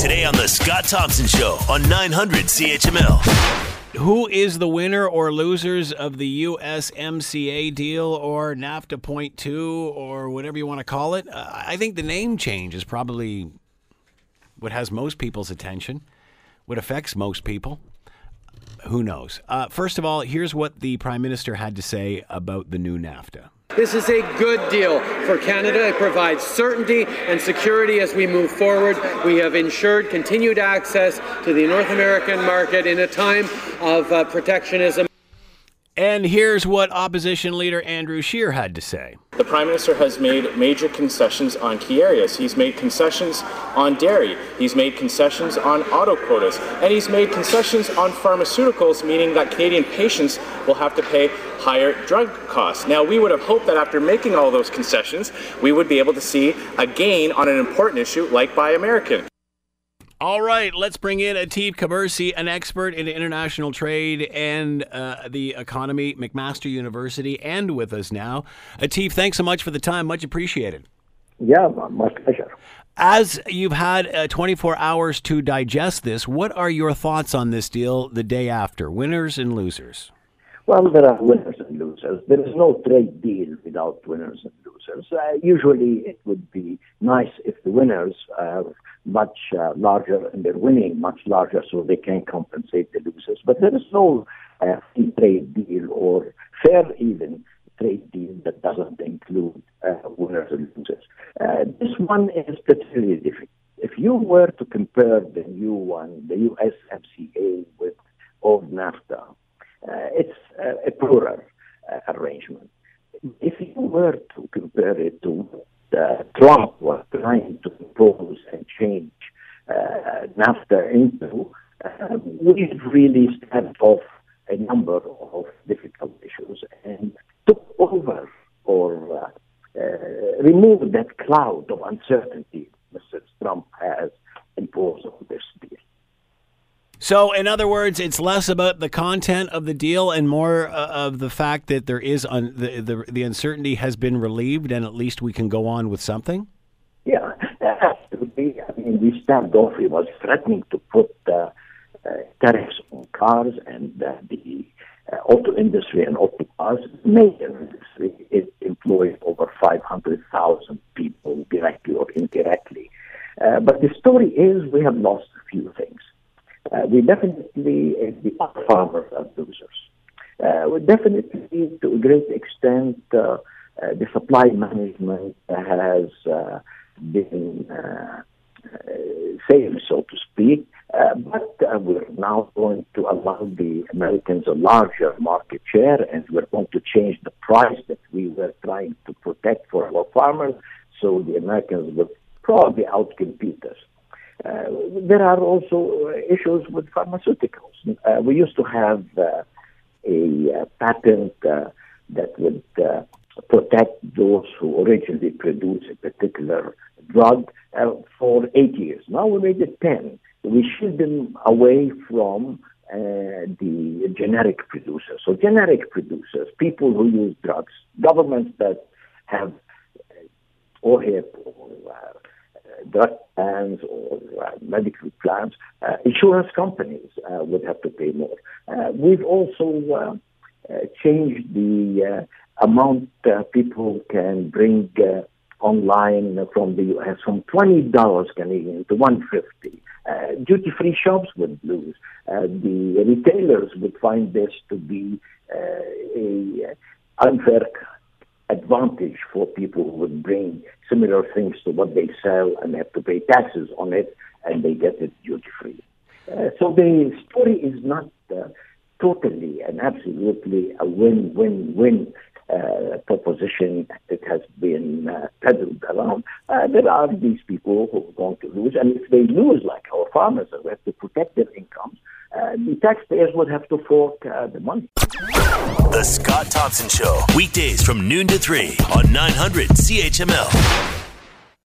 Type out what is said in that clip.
Today on The Scott Thompson Show on 900 CHML. Who is the winner or losers of the USMCA deal or NAFTA Point Two or whatever you want to call it? Uh, I think the name change is probably what has most people's attention, what affects most people. Who knows? Uh, first of all, here's what the Prime Minister had to say about the new NAFTA. This is a good deal for Canada. It provides certainty and security as we move forward. We have ensured continued access to the North American market in a time of uh, protectionism. And here's what opposition leader Andrew Scheer had to say. The Prime Minister has made major concessions on key areas. He's made concessions on dairy, he's made concessions on auto quotas, and he's made concessions on pharmaceuticals, meaning that Canadian patients will have to pay higher drug costs. Now, we would have hoped that after making all those concessions, we would be able to see a gain on an important issue like Buy American. All right, let's bring in Atif Kubursi, an expert in international trade and uh, the economy, McMaster University, and with us now. Atif, thanks so much for the time. Much appreciated. Yeah, my pleasure. As you've had uh, 24 hours to digest this, what are your thoughts on this deal the day after? Winners and losers? Well, there are winners and losers. There is no trade deal without winners and losers. Uh, usually, it would be nice if the winners are much uh, larger and they're winning much larger so they can compensate the losers. But there is no uh, free trade deal or fair even trade deal that doesn't include uh, winners and losers. Uh, this one is particularly difficult. If you were to compare the new one, the USMCA with old NAFTA, uh, it's uh, a poorer arrangement. If you were to compare it to uh, Trump was trying to impose and change uh, NAFTA into, uh, we've really stepped off a number of difficult issues and took over or uh, uh, removed that cloud of uncertainty Mr. Trump has imposed on this deal. So, in other words, it's less about the content of the deal and more uh, of the fact that there is un- the, the, the uncertainty has been relieved, and at least we can go on with something. Yeah, absolutely. I mean, we started off. He was threatening to put uh, uh, tariffs on cars and uh, the uh, auto industry and auto cars. Major industry it employs over five hundred thousand people directly or indirectly. Uh, but the story is we have lost a few things. Uh, we definitely, the farmers are losers. We definitely, to a great extent, the supply management has uh, failed, so to speak. but we're now going to allow the Americans a larger market share, and we're going to change the price that we were trying to protect for our farmers. So the Americans will probably outcompete us. Uh, there are also uh, issues with pharmaceuticals. Uh, we used to have uh, a uh, patent uh, that would protect those who originally produce a particular drug for eight years. Now we made it 10. We shield them away from the generic producers. So generic producers, people who use drugs, governments that have OHIP or drug plans or uh, medical plans, uh, insurance companies uh, would have to pay more. Uh, we've also uh, uh, changed the amount uh, people can bring uh, online from the U.S. from twenty dollars Canadian to one fifty. Uh, duty-free shops would lose. the retailers would find this to be a unfair advantage for people who would bring similar things to what they sell and have to pay taxes on it, and they get it duty free. Uh, so the story is not uh, totally and absolutely a win-win-win uh, proposition that has been uh, peddled around. Uh, there are these people who are going to lose, and if they lose, like our farmers, we have to protect their incomes, uh, the taxpayers would have to fork uh, the money. The Scott Thompson Show, weekdays from noon to 3 on 900 CHML.